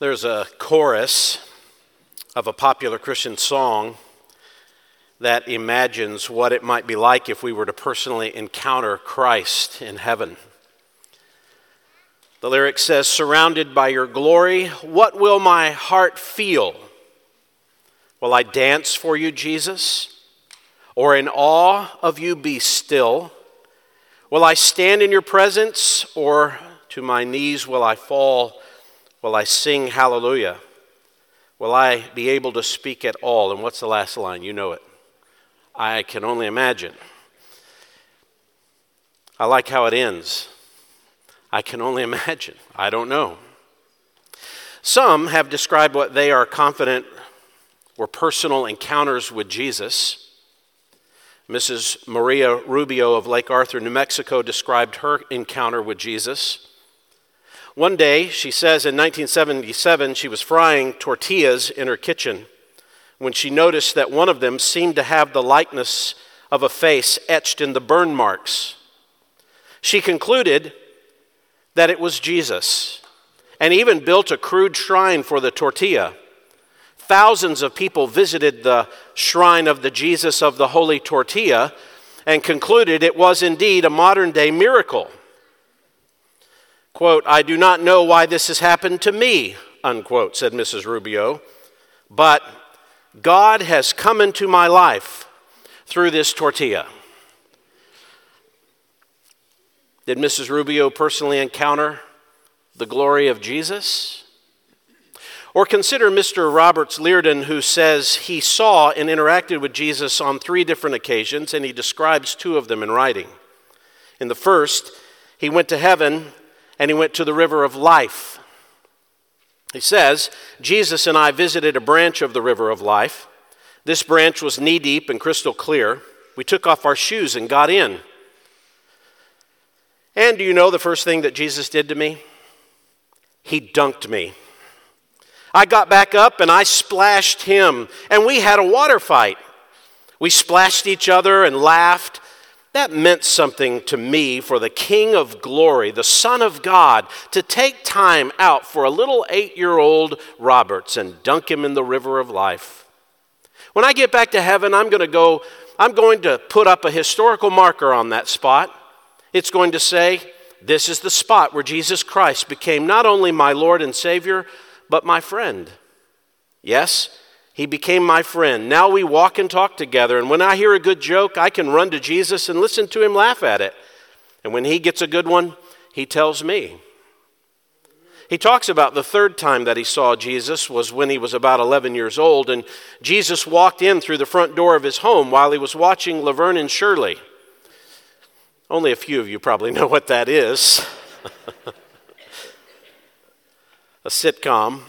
There's a chorus of a popular Christian song that imagines what it might be like if we were to personally encounter Christ in heaven. The lyric says, Surrounded by your glory, what will my heart feel? Will I dance for you, Jesus? Or in awe of you be still? Will I stand in your presence, or to my knees will I fall? Will I sing hallelujah? Will I be able to speak at all? And what's the last line? You know it. I can only imagine. I like how it ends. I can only imagine. I don't know. Some have described what they are confident were personal encounters with Jesus. Mrs. Maria Rubio of Lake Arthur, New Mexico, described her encounter with Jesus. One day, she says in 1977, she was frying tortillas in her kitchen when she noticed that one of them seemed to have the likeness of a face etched in the burn marks. She concluded that it was Jesus and even built a crude shrine for the tortilla. Thousands of people visited the shrine of the Jesus of the Holy Tortilla and concluded it was indeed a modern day miracle. Quote, I do not know why this has happened to me, unquote, said Mrs. Rubio, but God has come into my life through this tortilla. Did Mrs. Rubio personally encounter the glory of Jesus? Or consider Mr. Roberts Liardon, who says he saw and interacted with Jesus on three different occasions, and he describes two of them in writing. In the first, he went to heaven and he went to the river of life. He says, Jesus and I visited a branch of the river of life. This branch was knee deep and crystal clear. We took off our shoes and got in. And do you know the first thing that Jesus did to me? He dunked me. I got back up and I splashed him, and we had a water fight. We splashed each other and laughed. That meant something to me for the King of glory, the Son of God, to take time out for a little eight year old Roberts and dunk him in the river of life. When I get back to heaven, I'm going to go, I'm going to put up a historical marker on that spot. It's going to say, This is the spot where Jesus Christ became not only my Lord and Savior, but my friend. Yes, he became my friend. Now we walk and talk together. And when I hear a good joke, I can run to Jesus and listen to him laugh at it. And when he gets a good one, he tells me. He talks about the third time that he saw Jesus was when he was about 11 years old, and Jesus walked in through the front door of his home while he was watching Laverne and Shirley. Only a few of you probably know what that is a sitcom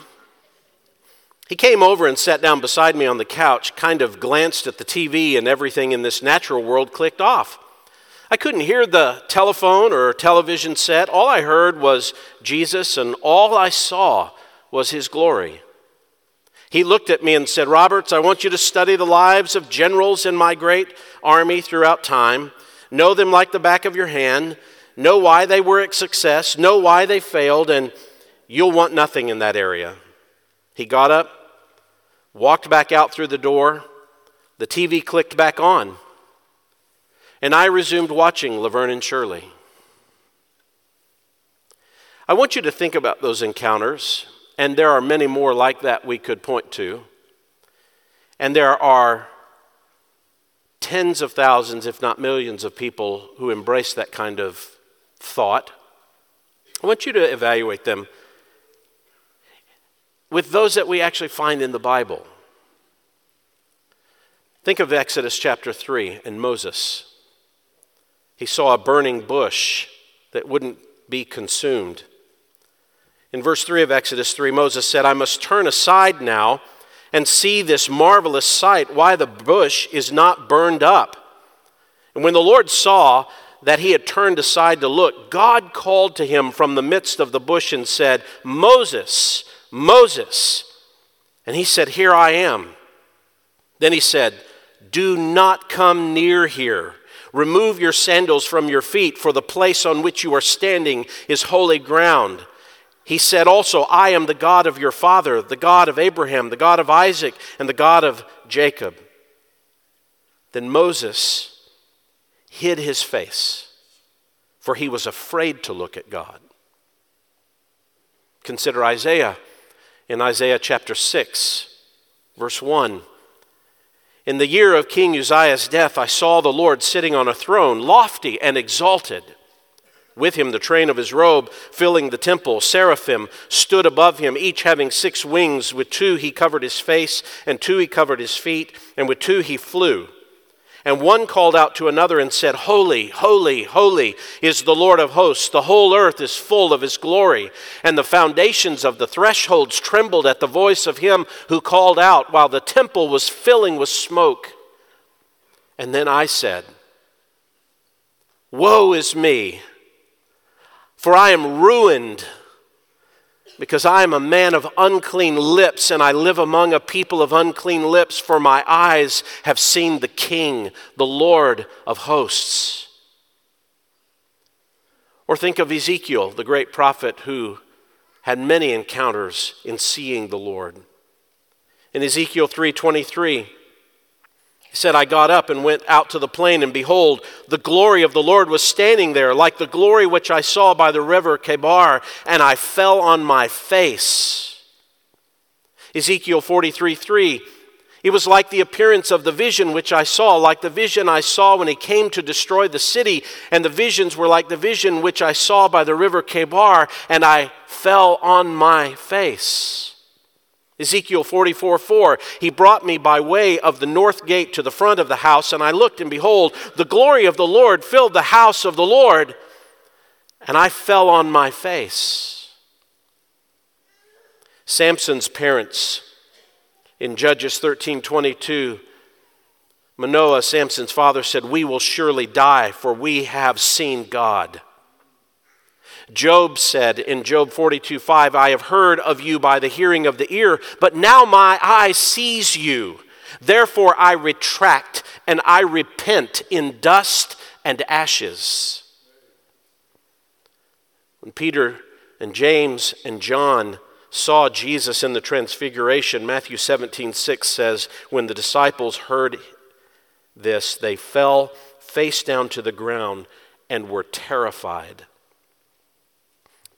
he came over and sat down beside me on the couch, kind of glanced at the TV, and everything in this natural world clicked off. I couldn't hear the telephone or television set. All I heard was Jesus, and all I saw was his glory. He looked at me and said, Roberts, I want you to study the lives of generals in my great army throughout time. Know them like the back of your hand. Know why they were a success. Know why they failed, and you'll want nothing in that area. He got up, walked back out through the door. The TV clicked back on. And I resumed watching Laverne and Shirley. I want you to think about those encounters, and there are many more like that we could point to. And there are tens of thousands, if not millions, of people who embrace that kind of thought. I want you to evaluate them with those that we actually find in the Bible. Think of Exodus chapter 3 and Moses. He saw a burning bush that wouldn't be consumed. In verse 3 of Exodus 3, Moses said, I must turn aside now and see this marvelous sight, why the bush is not burned up. And when the Lord saw that he had turned aside to look, God called to him from the midst of the bush and said, Moses, Moses. And he said, Here I am. Then he said, Do not come near here. Remove your sandals from your feet, for the place on which you are standing is holy ground. He said also, I am the God of your father, the God of Abraham, the God of Isaac, and the God of Jacob. Then Moses hid his face, for he was afraid to look at God. Consider Isaiah in Isaiah chapter 6, verse 1. In the year of King Uzziah's death, I saw the Lord sitting on a throne, lofty and exalted with him, the train of his robe filling the temple. Seraphim stood above him, each having six wings. With two he covered his face, and two he covered his feet, and with two he flew. And one called out to another and said, Holy, holy, holy is the Lord of hosts. The whole earth is full of his glory. And the foundations of the thresholds trembled at the voice of him who called out, while the temple was filling with smoke. And then I said, Woe is me! For I am ruined because I am a man of unclean lips, and I live among a people of unclean lips, for my eyes have seen the King, the Lord of hosts. Or think of Ezekiel, the great prophet who had many encounters in seeing the Lord. In Ezekiel 3:23, he said, I got up and went out to the plain, and behold, the glory of the Lord was standing there, like the glory which I saw by the river Chebar, and I fell on my face. Ezekiel 43 3. It was like the appearance of the vision which I saw, like the vision I saw when he came to destroy the city, and the visions were like the vision which I saw by the river Chebar, and I fell on my face. Ezekiel 44 4, he brought me by way of the north gate to the front of the house, and I looked, and behold, the glory of the Lord filled the house of the Lord, and I fell on my face. Samson's parents in Judges 13 22, Manoah, Samson's father, said, We will surely die, for we have seen God. Job said in Job 42 5, I have heard of you by the hearing of the ear, but now my eye sees you. Therefore I retract and I repent in dust and ashes. When Peter and James and John saw Jesus in the transfiguration, Matthew 17 6 says, When the disciples heard this, they fell face down to the ground and were terrified.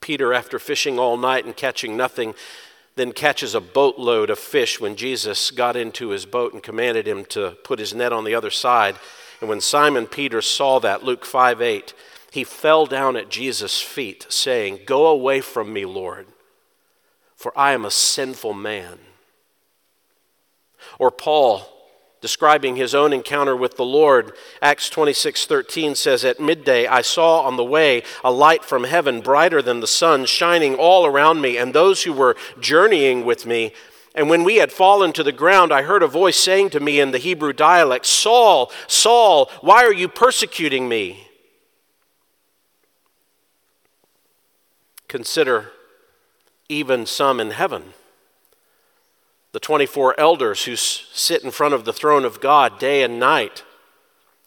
Peter, after fishing all night and catching nothing, then catches a boatload of fish when Jesus got into his boat and commanded him to put his net on the other side. And when Simon Peter saw that, Luke 5 8, he fell down at Jesus' feet, saying, Go away from me, Lord, for I am a sinful man. Or Paul, describing his own encounter with the Lord. Acts 26:13 says at midday I saw on the way a light from heaven brighter than the sun shining all around me and those who were journeying with me. And when we had fallen to the ground I heard a voice saying to me in the Hebrew dialect Saul Saul why are you persecuting me Consider even some in heaven the 24 elders who sit in front of the throne of God day and night.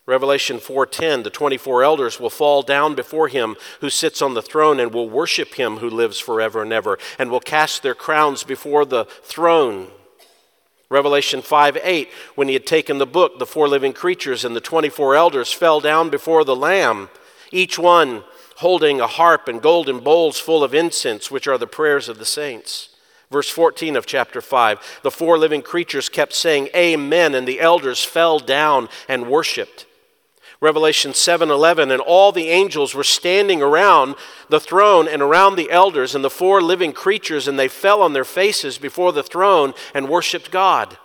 Revelation 4:10 the 24 elders will fall down before him who sits on the throne and will worship him who lives forever and ever and will cast their crowns before the throne. Revelation 5 8, when he had taken the book, the four living creatures and the 24 elders fell down before the Lamb, each one holding a harp and golden bowls full of incense, which are the prayers of the saints. Verse 14 of chapter 5 the four living creatures kept saying, Amen, and the elders fell down and worshiped. Revelation 7:11 and all the angels were standing around the throne and around the elders and the four living creatures and they fell on their faces before the throne and worshiped God.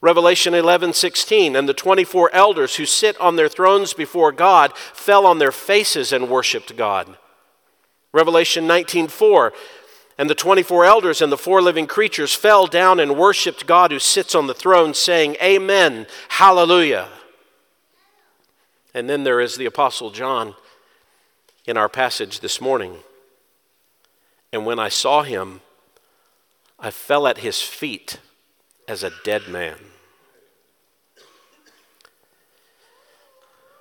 Revelation 11:16 and the 24 elders who sit on their thrones before God fell on their faces and worshiped God. Revelation 19:4 and the 24 elders and the four living creatures fell down and worshiped God who sits on the throne, saying, Amen, Hallelujah. And then there is the Apostle John in our passage this morning. And when I saw him, I fell at his feet as a dead man.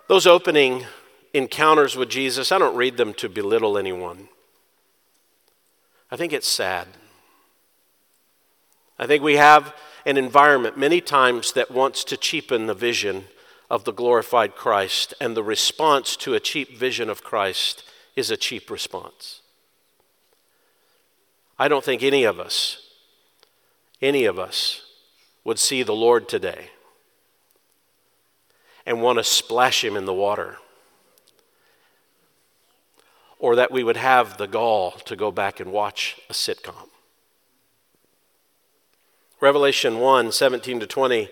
Those opening encounters with Jesus, I don't read them to belittle anyone. I think it's sad. I think we have an environment many times that wants to cheapen the vision of the glorified Christ, and the response to a cheap vision of Christ is a cheap response. I don't think any of us, any of us, would see the Lord today and want to splash him in the water. Or that we would have the gall to go back and watch a sitcom. Revelation 1 17 to 20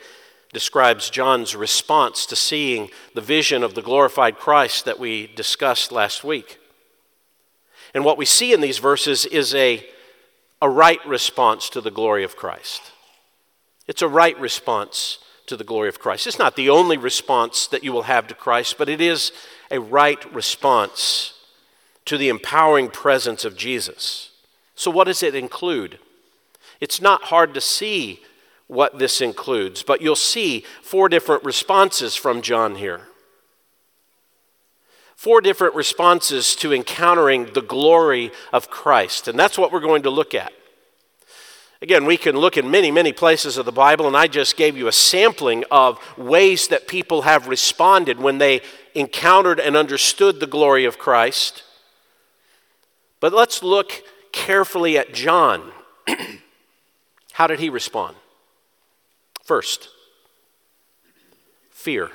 describes John's response to seeing the vision of the glorified Christ that we discussed last week. And what we see in these verses is a, a right response to the glory of Christ. It's a right response to the glory of Christ. It's not the only response that you will have to Christ, but it is a right response to the empowering presence of Jesus. So, what does it include? It's not hard to see what this includes, but you'll see four different responses from John here. Four different responses to encountering the glory of Christ. And that's what we're going to look at. Again, we can look in many, many places of the Bible, and I just gave you a sampling of ways that people have responded when they encountered and understood the glory of Christ. But let's look carefully at John. How did he respond? First, fear.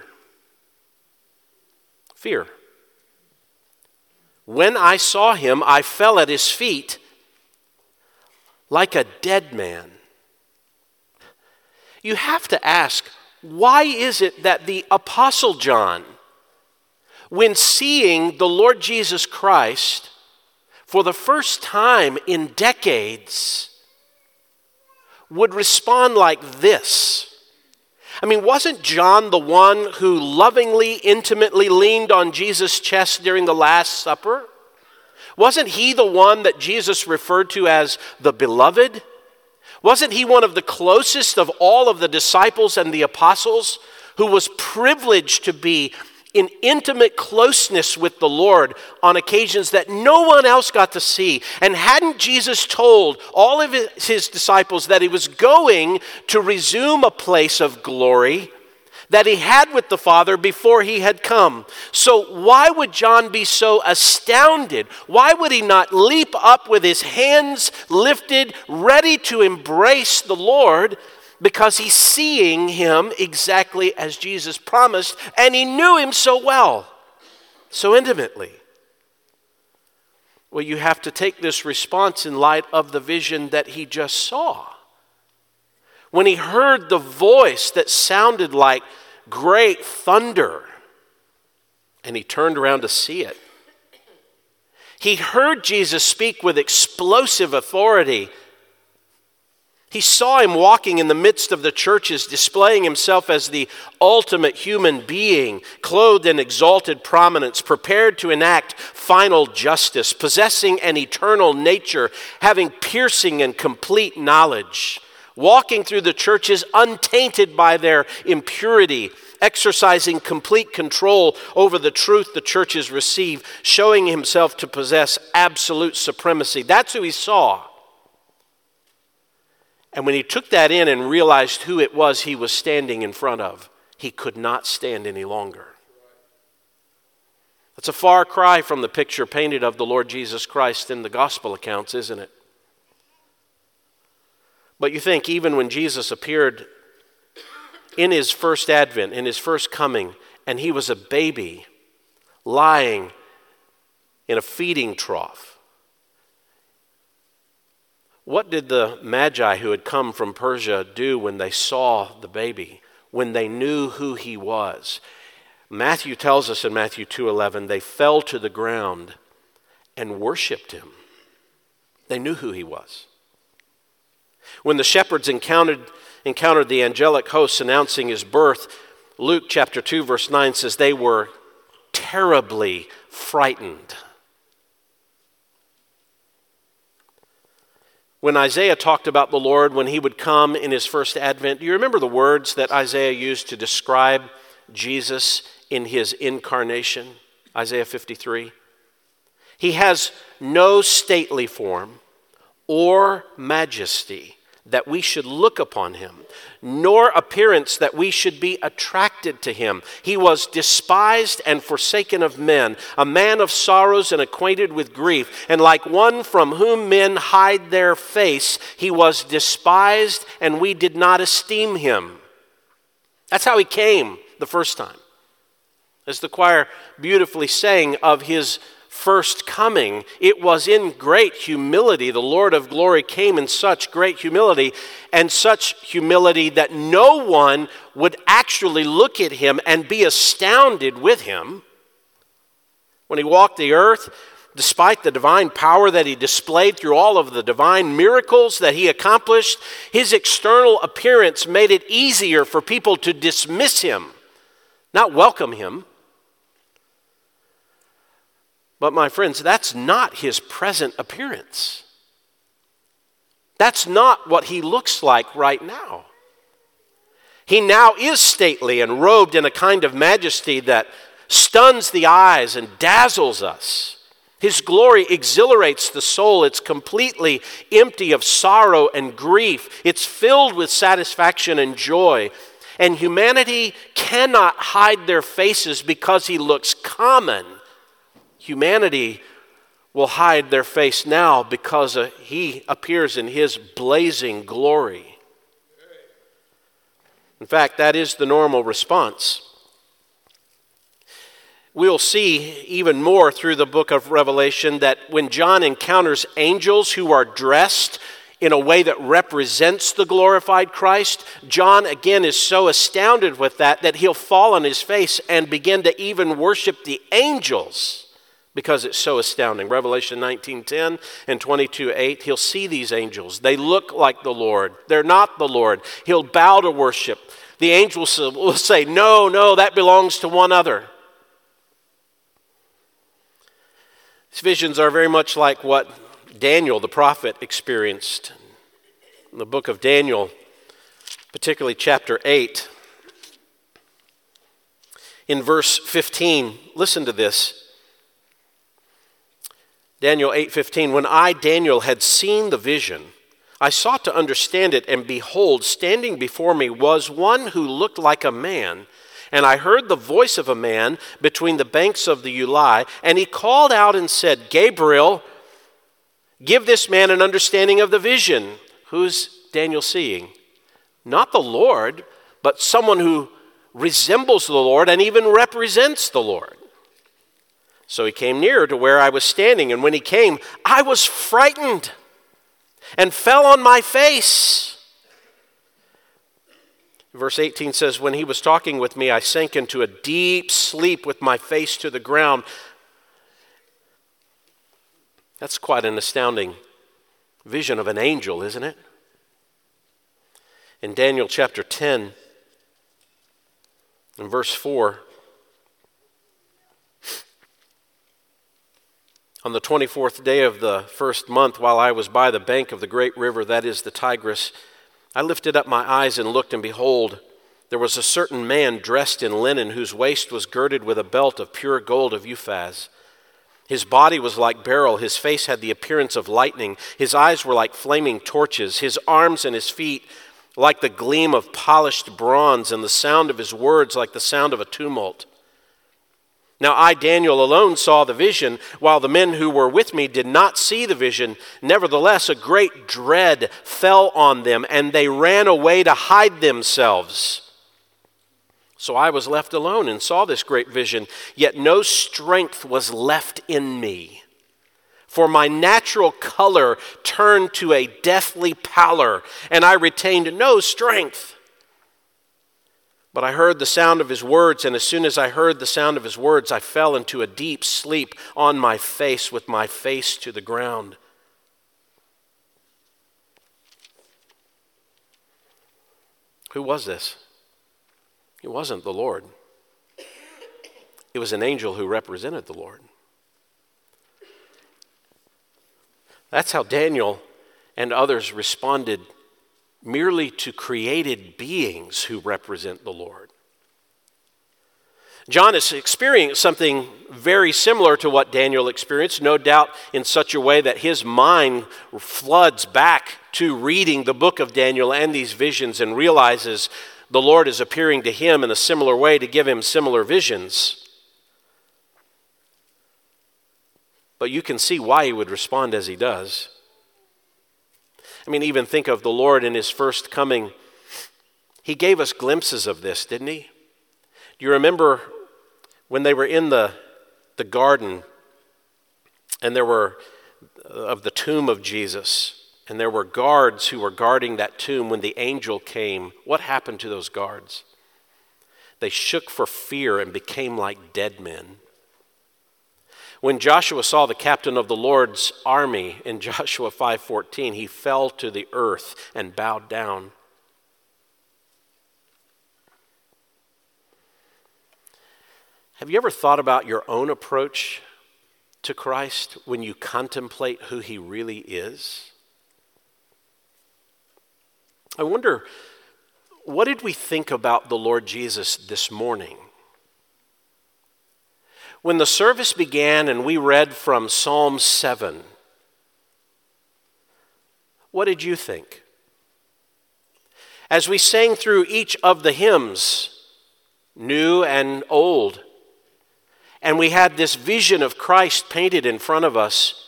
Fear. When I saw him, I fell at his feet like a dead man. You have to ask, why is it that the Apostle John, when seeing the Lord Jesus Christ for the first time in decades, would respond like this. I mean, wasn't John the one who lovingly, intimately leaned on Jesus' chest during the Last Supper? Wasn't he the one that Jesus referred to as the beloved? Wasn't he one of the closest of all of the disciples and the apostles who was privileged to be in intimate closeness with the Lord on occasions that no one else got to see. And hadn't Jesus told all of his disciples that he was going to resume a place of glory? That he had with the Father before he had come. So, why would John be so astounded? Why would he not leap up with his hands lifted, ready to embrace the Lord? Because he's seeing him exactly as Jesus promised, and he knew him so well, so intimately. Well, you have to take this response in light of the vision that he just saw. When he heard the voice that sounded like great thunder, and he turned around to see it. He heard Jesus speak with explosive authority he saw him walking in the midst of the churches, displaying himself as the ultimate human being, clothed in exalted prominence, prepared to enact final justice, possessing an eternal nature, having piercing and complete knowledge, walking through the churches untainted by their impurity, exercising complete control over the truth the churches receive, showing himself to possess absolute supremacy. That's who he saw. And when he took that in and realized who it was he was standing in front of, he could not stand any longer. That's a far cry from the picture painted of the Lord Jesus Christ in the gospel accounts, isn't it? But you think, even when Jesus appeared in his first advent, in his first coming, and he was a baby lying in a feeding trough, what did the Magi who had come from Persia do when they saw the baby, when they knew who he was? Matthew tells us in Matthew 2:11 they fell to the ground and worshiped him. They knew who he was. When the shepherds encountered, encountered the angelic hosts announcing his birth, Luke chapter 2 verse 9 says they were terribly frightened. When Isaiah talked about the Lord when he would come in his first advent, do you remember the words that Isaiah used to describe Jesus in his incarnation? Isaiah 53. He has no stately form or majesty that we should look upon him, nor appearance that we should be attracted to him. He was despised and forsaken of men, a man of sorrows and acquainted with grief, and like one from whom men hide their face, he was despised, and we did not esteem him. That's how he came the first time. As the choir beautifully sang of his first coming, it was in great humility. The Lord of glory came in such great humility, and such humility that no one would actually look at him and be astounded with him. When he walked the earth, despite the divine power that he displayed through all of the divine miracles that he accomplished, his external appearance made it easier for people to dismiss him, not welcome him. But, my friends, that's not his present appearance. That's not what he looks like right now. He now is stately and robed in a kind of majesty that stuns the eyes and dazzles us. His glory exhilarates the soul. It's completely empty of sorrow and grief. It's filled with satisfaction and joy. And humanity cannot hide their faces because he looks common humanity will hide their face now because uh, he appears in his blazing glory. In fact, that is the normal response. We'll see even more through the book of Revelation that when John encounters angels who are dressed in a way that represents the glorified Christ, John again is so astounded with that that he'll fall on his face and begin to even worship the angels because it's so astounding. Revelation 19:10 and 22:8, he'll see these angels. They look like the Lord. They're not the Lord. He'll bow to worship. The angels will say, "No, no, that belongs to one other." These visions are very much like what Daniel the prophet experienced. In the book of Daniel, particularly chapter 8, in verse 15, listen to this. Daniel 8:15 When I Daniel had seen the vision I sought to understand it and behold standing before me was one who looked like a man. And I heard the voice of a man between the banks of the Ulai and he called out and said Gabriel give this man an understanding of the vision. Who's Daniel seeing? Not the Lord but someone who resembles the Lord and even represents the Lord so he came nearer to where I was standing, and when he came, I was frightened and fell on my face. Verse 18 says, When he was talking with me, I sank into a deep sleep with my face to the ground. That's quite an astounding vision of an angel, isn't it? In Daniel chapter 10, in verse 4, On the 24th day of the first month, while I was by the bank of the great river, that is the Tigris, I lifted up my eyes and looked, and behold, there was a certain man dressed in linen, whose waist was girded with a belt of pure gold of Uphaz. His body was like beryl, his face had the appearance of lightning, his eyes were like flaming torches, his arms and his feet like the gleam of polished bronze, and the sound of his words like the sound of a tumult. Now I, Daniel, alone saw the vision, while the men who were with me did not see the vision. Nevertheless, a great dread fell on them, and they ran away to hide themselves. So I was left alone and saw this great vision, yet no strength was left in me. For my natural color turned to a deathly pallor, and I retained no strength. But I heard the sound of his words, and as soon as I heard the sound of his words, I fell into a deep sleep on my face with my face to the ground. Who was this? It wasn't the Lord. It was an angel who represented the Lord. That's how Daniel and others responded merely to created beings who represent the Lord. John is experiencing something very similar to what Daniel experienced, no doubt in such a way that his mind floods back to reading the book of Daniel and these visions and realizes the Lord is appearing to him in a similar way to give him similar visions. But you can see why he would respond as he does. I mean, even think of the Lord in his first coming. He gave us glimpses of this, didn't he? Do you remember when they were in the, the garden and there were uh, of the tomb of Jesus? and there were guards who were guarding that tomb when the angel came. What happened to those guards? They shook for fear and became like dead men. When Joshua saw the captain of the Lord's army in Joshua 5:14, he fell to the earth and bowed down. Have you ever thought about your own approach to Christ when you contemplate who he really is? I wonder, what did we think about the Lord Jesus this morning? When the service began and we read from Psalm 7, what did you think? As we sang through each of the hymns, new and old, and we had this vision of Christ painted in front of us,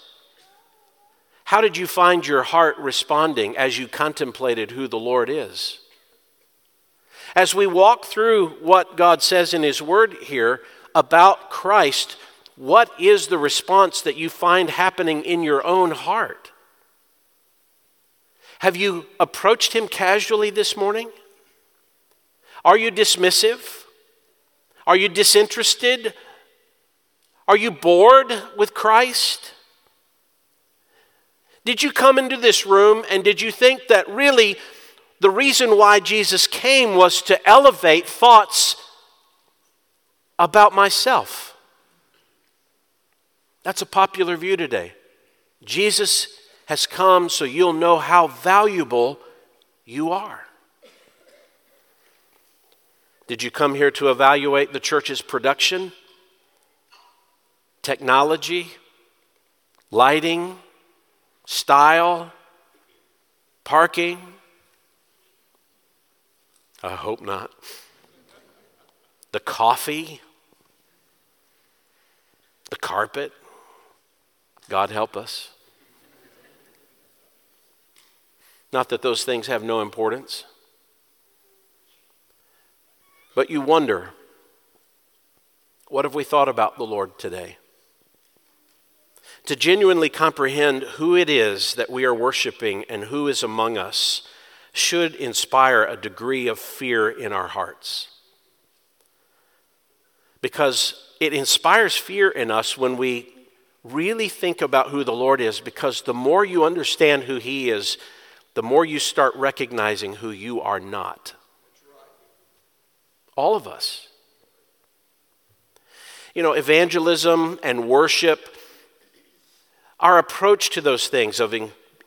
how did you find your heart responding as you contemplated who the Lord is? As we walk through what God says in His Word here about Christ, what is the response that you find happening in your own heart? Have you approached Him casually this morning? Are you dismissive? Are you disinterested? Are you bored with Christ? Did you come into this room and did you think that really the reason why Jesus came was to elevate thoughts about myself? That's a popular view today. Jesus has come so you'll know how valuable you are. Did you come here to evaluate the church's production, technology, lighting? style, parking? I hope not. The coffee, the carpet. God help us. Not that those things have no importance, but you wonder what have we thought about the Lord today? to genuinely comprehend who it is that we are worshiping and who is among us should inspire a degree of fear in our hearts. Because it inspires fear in us when we really think about who the Lord is, because the more you understand who He is, the more you start recognizing who you are not. All of us. You know, evangelism and worship our approach to those things of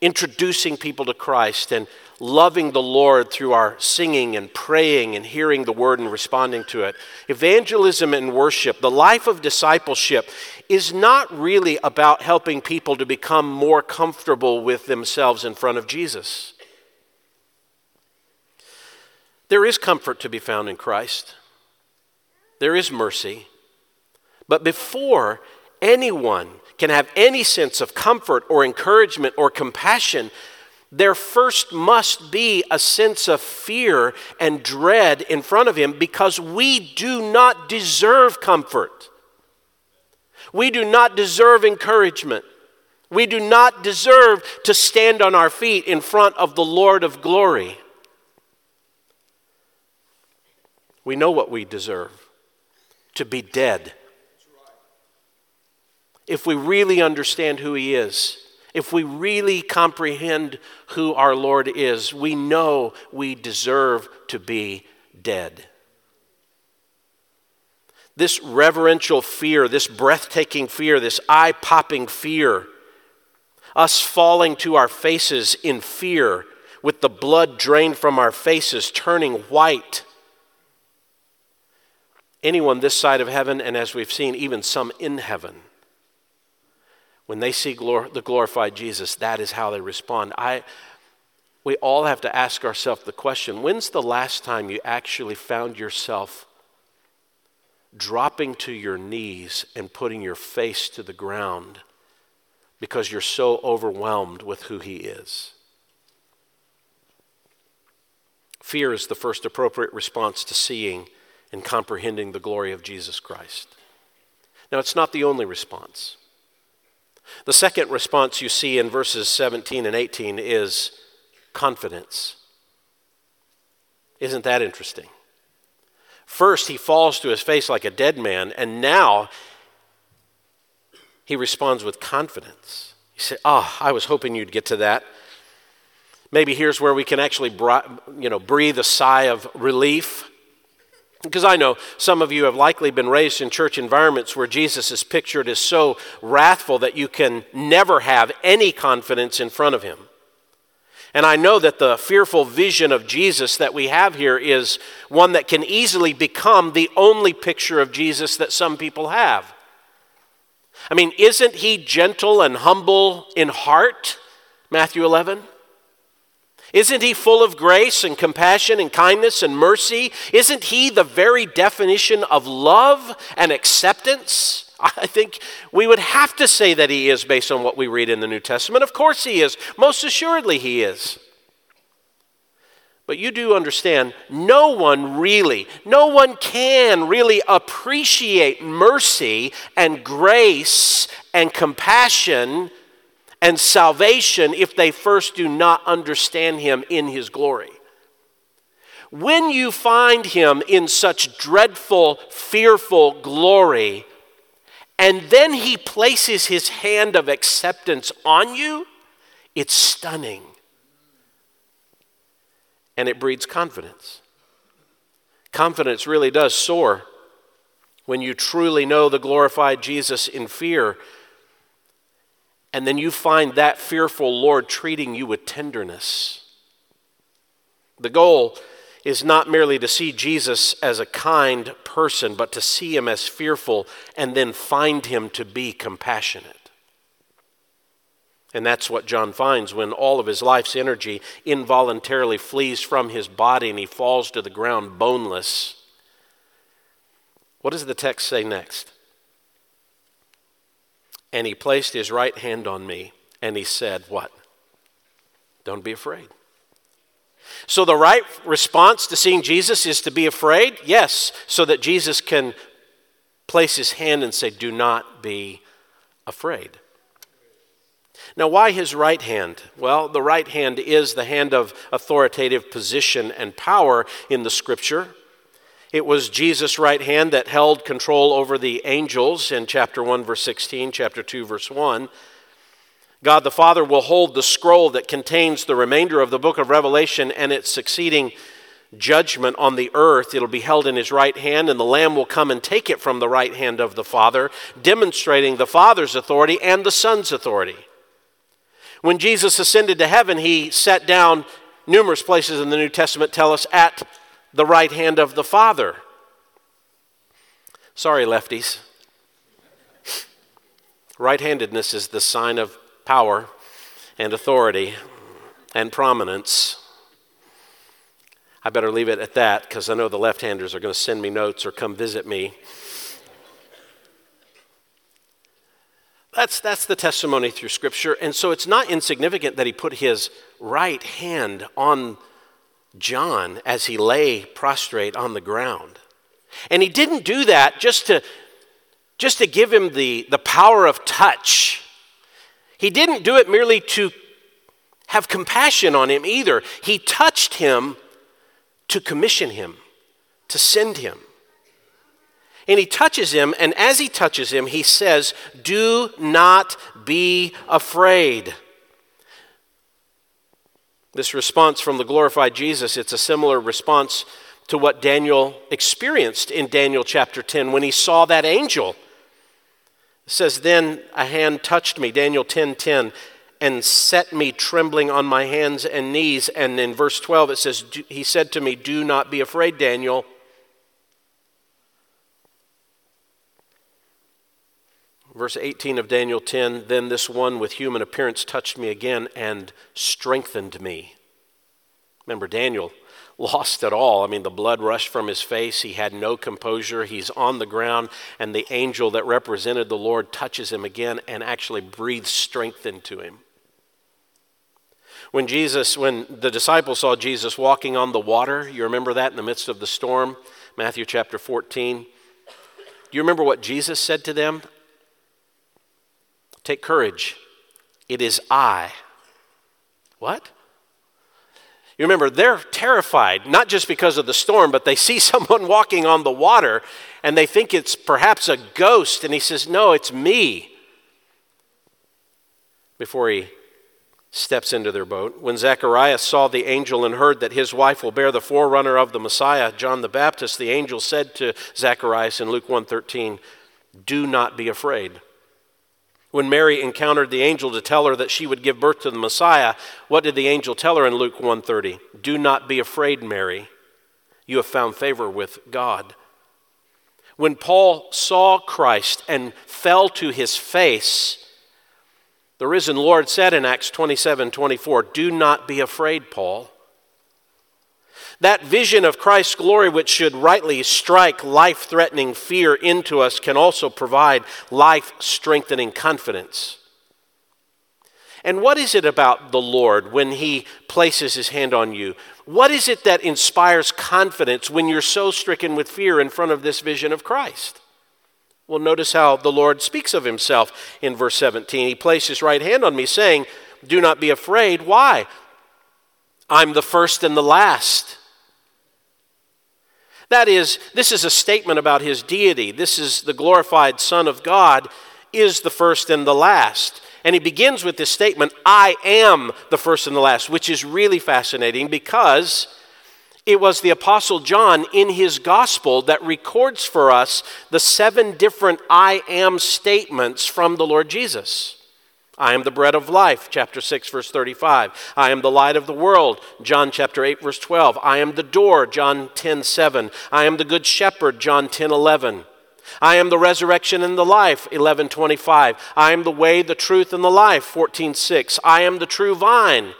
introducing people to Christ and loving the Lord through our singing and praying and hearing the word and responding to it. Evangelism and worship, the life of discipleship, is not really about helping people to become more comfortable with themselves in front of Jesus. There is comfort to be found in Christ, there is mercy. But before anyone can have any sense of comfort or encouragement or compassion, there first must be a sense of fear and dread in front of Him because we do not deserve comfort. We do not deserve encouragement. We do not deserve to stand on our feet in front of the Lord of glory. We know what we deserve to be dead if we really understand who He is, if we really comprehend who our Lord is, we know we deserve to be dead. This reverential fear, this breathtaking fear, this eye popping fear, us falling to our faces in fear with the blood drained from our faces, turning white anyone this side of heaven, and as we've seen, even some in heaven, when they see glor- the glorified Jesus, that is how they respond. I, we all have to ask ourselves the question when's the last time you actually found yourself dropping to your knees and putting your face to the ground because you're so overwhelmed with who He is? Fear is the first appropriate response to seeing and comprehending the glory of Jesus Christ. Now, it's not the only response. The second response you see in verses 17 and 18 is confidence. Isn't that interesting? First, he falls to his face like a dead man, and now he responds with confidence. You say, Oh, I was hoping you'd get to that. Maybe here's where we can actually you know, breathe a sigh of relief. Because I know some of you have likely been raised in church environments where Jesus is pictured as so wrathful that you can never have any confidence in front of him. And I know that the fearful vision of Jesus that we have here is one that can easily become the only picture of Jesus that some people have. I mean, isn't he gentle and humble in heart? Matthew 11. Isn't he full of grace and compassion and kindness and mercy? Isn't he the very definition of love and acceptance? I think we would have to say that he is based on what we read in the New Testament. Of course he is. Most assuredly he is. But you do understand, no one really, no one can really appreciate mercy and grace and compassion and salvation if they first do not understand him in his glory. When you find him in such dreadful, fearful glory, and then he places his hand of acceptance on you, it's stunning. And it breeds confidence. Confidence really does soar when you truly know the glorified Jesus in fear and then you find that fearful Lord treating you with tenderness. The goal is not merely to see Jesus as a kind person, but to see him as fearful and then find him to be compassionate. And that's what John finds when all of his life's energy involuntarily flees from his body and he falls to the ground boneless. What does the text say next? And he placed his right hand on me and he said, What? Don't be afraid. So, the right response to seeing Jesus is to be afraid? Yes, so that Jesus can place his hand and say, Do not be afraid. Now, why his right hand? Well, the right hand is the hand of authoritative position and power in the scripture. It was Jesus' right hand that held control over the angels in chapter 1, verse 16, chapter 2, verse 1. God the Father will hold the scroll that contains the remainder of the book of Revelation and its succeeding judgment on the earth. It'll be held in his right hand, and the Lamb will come and take it from the right hand of the Father, demonstrating the Father's authority and the Son's authority. When Jesus ascended to heaven, he sat down, numerous places in the New Testament tell us, at the right hand of the Father. Sorry, lefties. Right handedness is the sign of power and authority and prominence. I better leave it at that because I know the left handers are going to send me notes or come visit me. That's, that's the testimony through Scripture. And so it's not insignificant that he put his right hand on John as he lay prostrate on the ground. And he didn't do that just to, just to give him the, the power of touch. He didn't do it merely to have compassion on him either. He touched him to commission him, to send him. And he touches him, and as he touches him, he says, Do not be afraid. This response from the glorified Jesus, it's a similar response to what Daniel experienced in Daniel chapter 10 when he saw that angel. It says, Then a hand touched me, Daniel 10 10, and set me trembling on my hands and knees. And in verse 12, it says, He said to me, Do not be afraid, Daniel. Verse 18 of Daniel 10 Then this one with human appearance touched me again and strengthened me. Remember, Daniel lost it all. I mean, the blood rushed from his face. He had no composure. He's on the ground, and the angel that represented the Lord touches him again and actually breathes strength into him. When Jesus, when the disciples saw Jesus walking on the water, you remember that in the midst of the storm, Matthew chapter 14. Do you remember what Jesus said to them? Take courage. It is I. What? You remember, they're terrified, not just because of the storm, but they see someone walking on the water and they think it's perhaps a ghost. And he says, No, it's me. Before he steps into their boat. When Zacharias saw the angel and heard that his wife will bear the forerunner of the Messiah, John the Baptist, the angel said to Zacharias in Luke 1:13, "Do not be afraid." When Mary encountered the angel to tell her that she would give birth to the Messiah, what did the angel tell her in Luke 1:30? "Do not be afraid, Mary. You have found favor with God." When Paul saw Christ and fell to his face, the risen Lord said in Acts 27 24, Do not be afraid, Paul. That vision of Christ's glory, which should rightly strike life threatening fear into us, can also provide life strengthening confidence. And what is it about the Lord when He places His hand on you? What is it that inspires confidence when you're so stricken with fear in front of this vision of Christ? Well, notice how the Lord speaks of himself in verse 17. He placed his right hand on me, saying, Do not be afraid. Why? I'm the first and the last. That is, this is a statement about his deity. This is the glorified Son of God, is the first and the last. And he begins with this statement, I am the first and the last, which is really fascinating because it was the Apostle John in his gospel that records for us the seven different I am statements from the Lord Jesus. I am the bread of life, chapter 6, verse 35. I am the light of the world, John chapter 8, verse 12. I am the door, John 10, 7. I am the good shepherd, John 10, 11. I am the resurrection and the life, 1125. I am the way, the truth, and the life, 14.6. I am the true vine,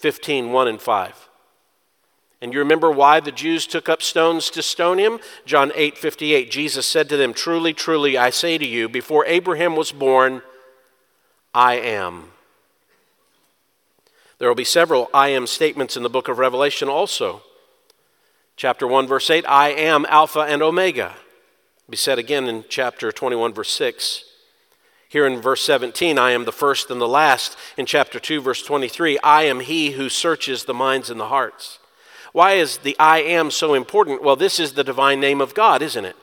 15.1 and 5. And you remember why the Jews took up stones to stone him? John 8 58. Jesus said to them, Truly, truly, I say to you, before Abraham was born, I am. There will be several I am statements in the book of Revelation also. Chapter 1, verse 8, I am Alpha and Omega. Be said again in chapter 21, verse 6. Here in verse 17, I am the first and the last. In chapter 2, verse 23, I am he who searches the minds and the hearts. Why is the I am so important? Well, this is the divine name of God, isn't it?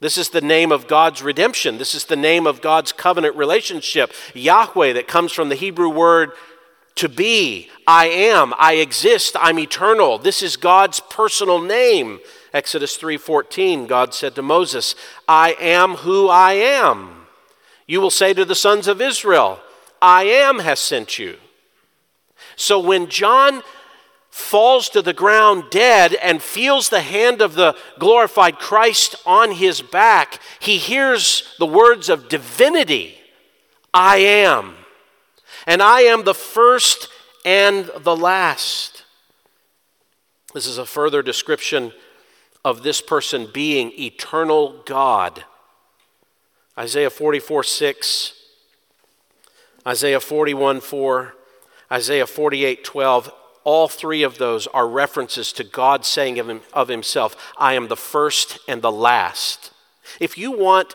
This is the name of God's redemption. This is the name of God's covenant relationship. Yahweh, that comes from the Hebrew word to be. I am. I exist. I'm eternal. This is God's personal name. Exodus 3:14, God said to Moses, I am who I am. You will say to the sons of Israel, I am has sent you. So when John falls to the ground dead and feels the hand of the glorified Christ on his back, he hears the words of divinity I am. And I am the first and the last. This is a further description of this person being eternal God. Isaiah 44 6, Isaiah 41 4, Isaiah 48 12 all three of those are references to God saying of, him, of Himself, I am the first and the last. If you want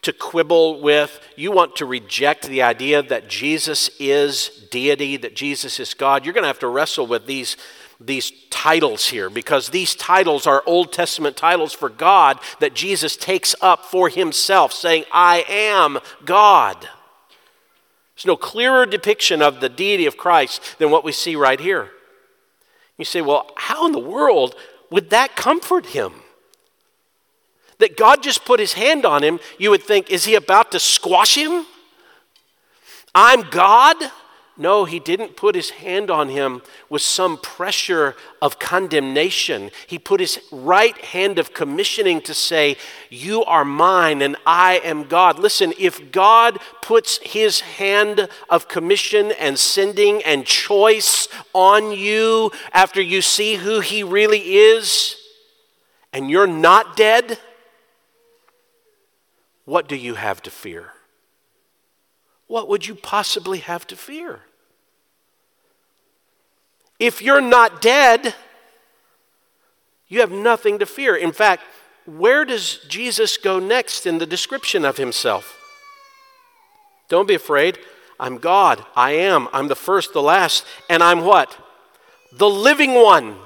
to quibble with, you want to reject the idea that Jesus is deity, that Jesus is God, you're going to have to wrestle with these, these titles here because these titles are Old Testament titles for God that Jesus takes up for himself, saying, I am God. There's no clearer depiction of the deity of Christ than what we see right here. You say, well, how in the world would that comfort him? That God just put his hand on him, you would think, is he about to squash him? I'm God? No, he didn't put his hand on him with some pressure of condemnation. He put his right hand of commissioning to say, You are mine and I am God. Listen, if God puts his hand of commission and sending and choice on you after you see who he really is, and you're not dead, what do you have to fear? What would you possibly have to fear? If you're not dead, you have nothing to fear. In fact, where does Jesus go next in the description of himself? Don't be afraid. I'm God. I am. I'm the first, the last, and I'm what? The living one.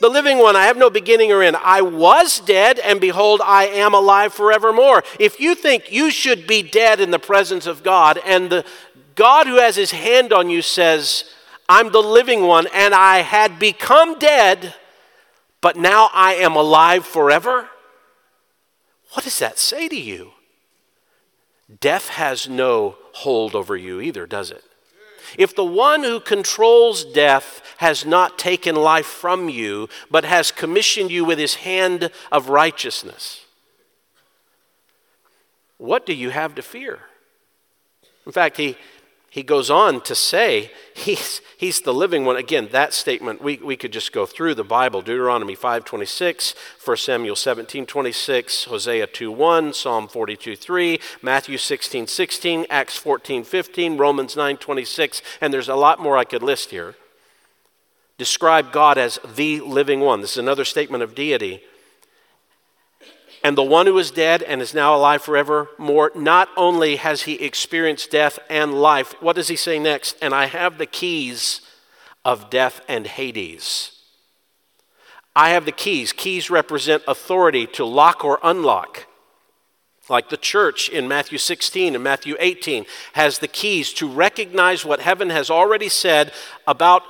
The living one, I have no beginning or end. I was dead, and behold, I am alive forevermore. If you think you should be dead in the presence of God, and the God who has his hand on you says, I'm the living one, and I had become dead, but now I am alive forever. What does that say to you? Death has no hold over you either, does it? If the one who controls death has not taken life from you, but has commissioned you with his hand of righteousness, what do you have to fear? In fact, he, he goes on to say he's, he's the living one. Again, that statement, we, we could just go through the Bible. Deuteronomy 5.26, 1 Samuel 17.26, Hosea 2.1, Psalm 42.3, Matthew 16.16, 16, Acts 14.15, Romans 9.26, and there's a lot more I could list here. Describe God as the living one. This is another statement of deity. And the one who is dead and is now alive forevermore, not only has he experienced death and life, what does he say next? And I have the keys of death and Hades. I have the keys. Keys represent authority to lock or unlock. Like the church in Matthew 16 and Matthew 18 has the keys to recognize what heaven has already said about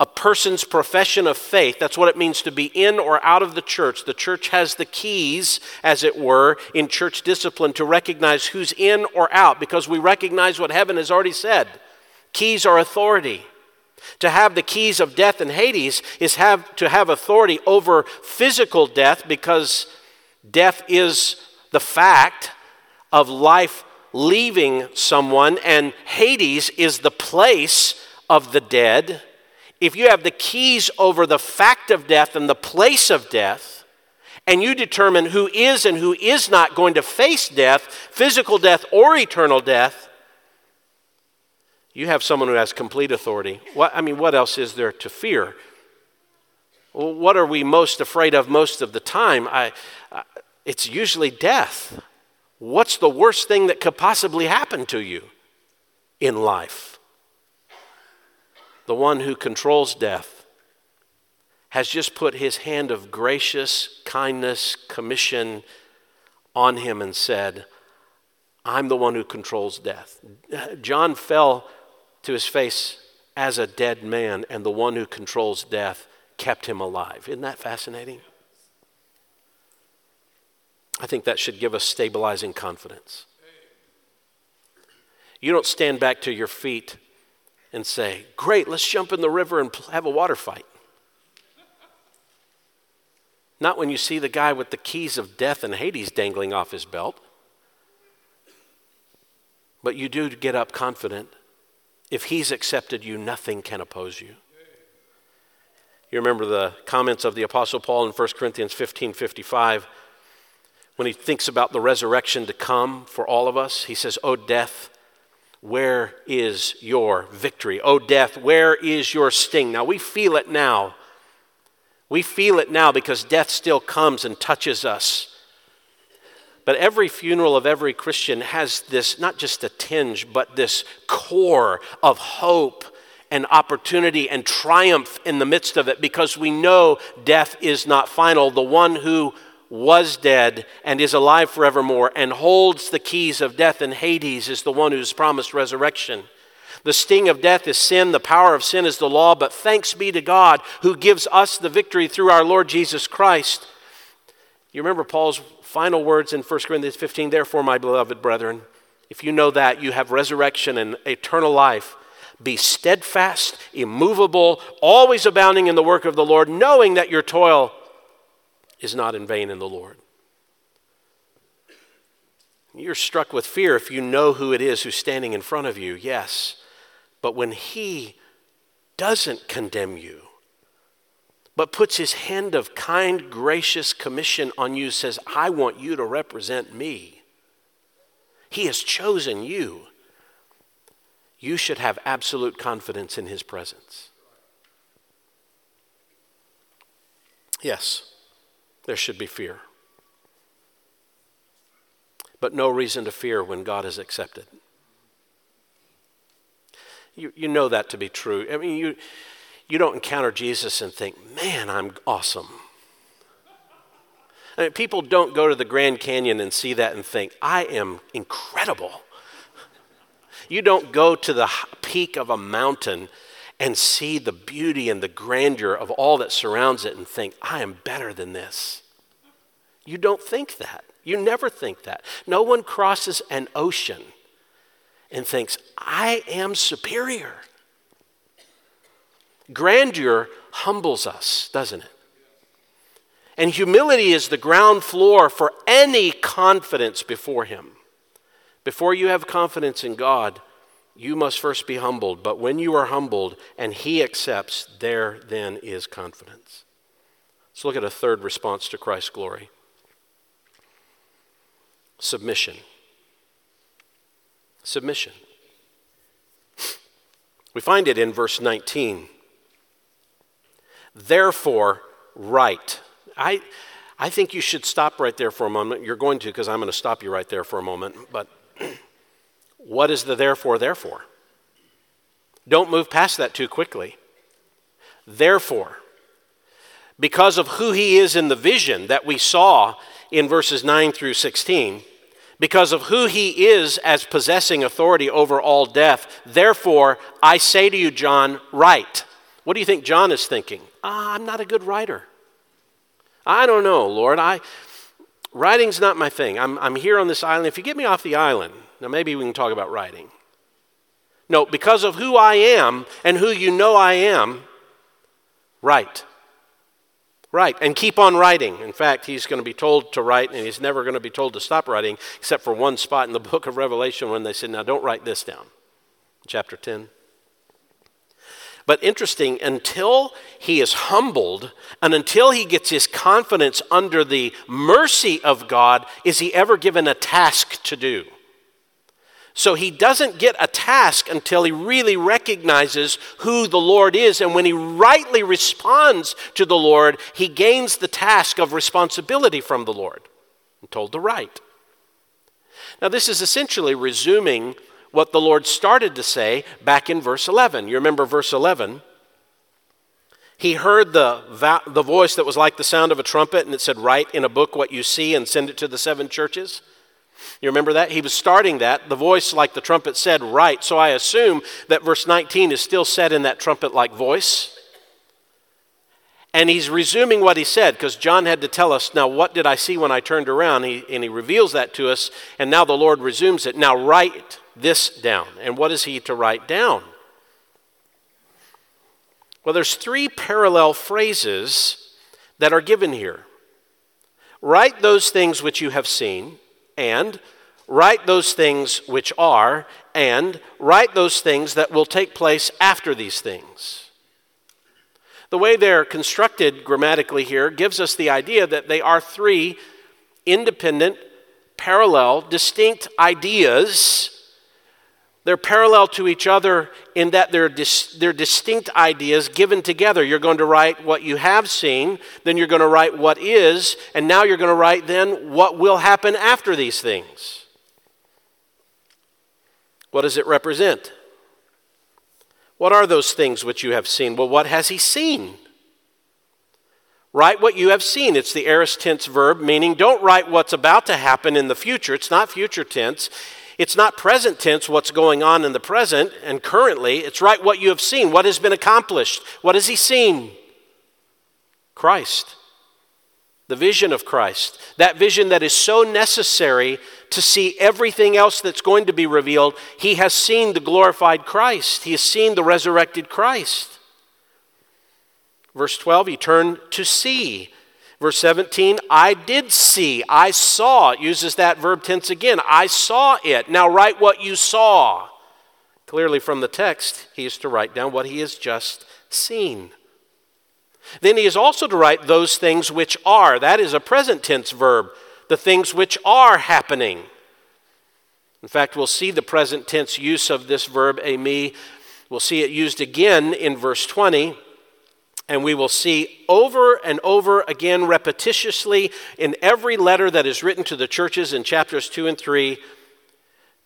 a person's profession of faith. That's what it means to be in or out of the church. The church has the keys, as it were, in church discipline to recognize who's in or out because we recognize what heaven has already said. Keys are authority. To have the keys of death and Hades is have, to have authority over physical death because death is the fact of life leaving someone, and Hades is the place of the dead if you have the keys over the fact of death and the place of death, and you determine who is and who is not going to face death, physical death or eternal death, you have someone who has complete authority. What, I mean, what else is there to fear? Well, what are we most afraid of most of the time? I, I, it's usually death. What's the worst thing that could possibly happen to you in life? The one who controls death, has just put his hand of gracious kindness, commission on him and said, I'm the one who controls death. John fell to his face as a dead man, and the one who controls death kept him alive. Isn't that fascinating? I think that should give us stabilizing confidence. You don't stand back to your feet and say, Great, let's jump in the river and have a water fight. Not when you see the guy with the keys of death and Hades dangling off his belt. But you do get up confident. If he's accepted you, nothing can oppose you. You remember the comments of the Apostle Paul in 1 Corinthians 15 55 when he thinks about the resurrection to come for all of us. He says, O death, where is your victory? O death, where is your sting? Now we feel it now. We feel it now because death still comes and touches us. But every funeral of every Christian has this, not just a tinge, but this core of hope and opportunity and triumph in the midst of it because we know death is not final. The one who was dead and is alive forevermore and holds the keys of death and Hades is the one who's promised resurrection. The sting of death is sin, the power of sin is the law, but thanks be to God who gives us the victory through our Lord Jesus Christ. You remember Paul's final words in 1 Corinthians 15 Therefore, my beloved brethren, if you know that, you have resurrection and eternal life. Be steadfast, immovable, always abounding in the work of the Lord, knowing that your toil is not in vain in the Lord. You're struck with fear if you know who it is who's standing in front of you, yes. But when he doesn't condemn you, but puts his hand of kind, gracious commission on you, says, I want you to represent me. He has chosen you. You should have absolute confidence in his presence. Yes, there should be fear. But no reason to fear when God is accepted. You, you know that to be true. I mean, you, you don't encounter Jesus and think, man, I'm awesome. I mean, people don't go to the Grand Canyon and see that and think, I am incredible. You don't go to the peak of a mountain and see the beauty and the grandeur of all that surrounds it and think, I am better than this. You don't think that. You never think that. No one crosses an ocean and thinks, I am superior. Grandeur humbles us, doesn't it? And humility is the ground floor for any confidence before Him. Before you have confidence in God, you must first be humbled. But when you are humbled and He accepts, there then is confidence. Let's look at a third response to Christ's glory submission. Submission. We find it in verse 19. Therefore, write. I, I think you should stop right there for a moment. You're going to, because I'm going to stop you right there for a moment. But what is the therefore, therefore? Don't move past that too quickly. Therefore, because of who he is in the vision that we saw in verses 9 through 16, because of who he is as possessing authority over all death, therefore, I say to you, John, write. What do you think John is thinking? Ah, I'm not a good writer. I don't know, Lord. I writing's not my thing. I'm, I'm here on this island. If you get me off the island, now maybe we can talk about writing. No, because of who I am and who you know I am, write. Write and keep on writing. In fact, he's going to be told to write, and he's never going to be told to stop writing, except for one spot in the book of Revelation when they said, Now don't write this down. Chapter 10. But interesting, until he is humbled and until he gets his confidence under the mercy of God, is he ever given a task to do. So he doesn't get a task until he really recognizes who the Lord is. And when he rightly responds to the Lord, he gains the task of responsibility from the Lord. I'm told to write. Now, this is essentially resuming what the Lord started to say back in verse 11. You remember verse 11? He heard the, the voice that was like the sound of a trumpet, and it said, Write in a book what you see and send it to the seven churches. You remember that? He was starting that. The voice, like the trumpet, said, Write. So I assume that verse 19 is still said in that trumpet like voice. And he's resuming what he said because John had to tell us, now, what did I see when I turned around? He, and he reveals that to us, and now the Lord resumes it. Now, write this down. And what is he to write down? Well, there's three parallel phrases that are given here. Write those things which you have seen, and write those things which are, and write those things that will take place after these things. The way they're constructed grammatically here gives us the idea that they are three independent, parallel, distinct ideas. They're parallel to each other in that they're, dis- they're distinct ideas given together. You're going to write what you have seen, then you're going to write what is, and now you're going to write then what will happen after these things. What does it represent? What are those things which you have seen? Well, what has he seen? Write what you have seen. It's the aorist tense verb, meaning don't write what's about to happen in the future. It's not future tense. It's not present tense, what's going on in the present and currently. It's write what you have seen. What has been accomplished? What has he seen? Christ. The vision of Christ. That vision that is so necessary to see everything else that's going to be revealed, he has seen the glorified Christ. He has seen the resurrected Christ. Verse 12, he turned to see. Verse 17, I did see, I saw. Uses that verb tense again. I saw it. Now write what you saw. Clearly from the text, he is to write down what he has just seen. Then he is also to write those things which are. That is a present tense verb, the things which are happening. In fact, we'll see the present tense use of this verb, eimi. We'll see it used again in verse 20. And we will see over and over again, repetitiously, in every letter that is written to the churches in chapters 2 and 3,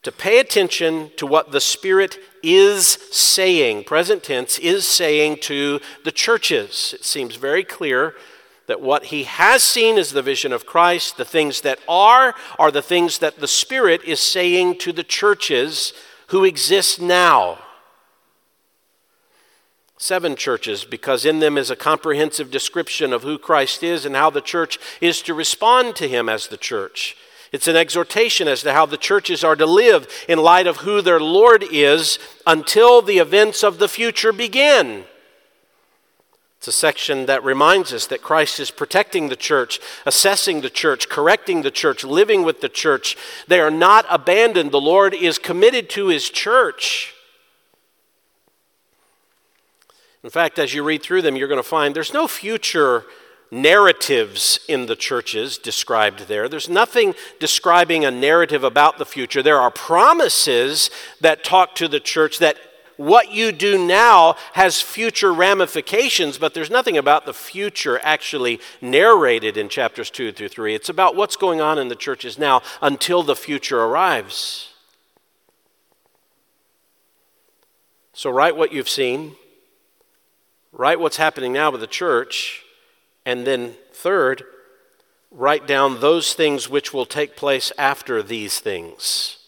to pay attention to what the Spirit is saying, present tense, is saying to the churches. It seems very clear that what he has seen is the vision of Christ. The things that are are the things that the Spirit is saying to the churches who exist now seven churches because in them is a comprehensive description of who Christ is and how the church is to respond to him as the church. It's an exhortation as to how the churches are to live in light of who their Lord is until the events of the future begin. It's a section that reminds us that Christ is protecting the church, assessing the church, correcting the church, living with the church. They are not abandoned. The Lord is committed to his church. In fact, as you read through them, you're going to find there's no future narratives in the churches described there. There's nothing describing a narrative about the future. There are promises that talk to the church that what you do now has future ramifications, but there's nothing about the future actually narrated in chapters 2 through 3. It's about what's going on in the churches now until the future arrives. So, write what you've seen, write what's happening now with the church, and then, third, write down those things which will take place after these things.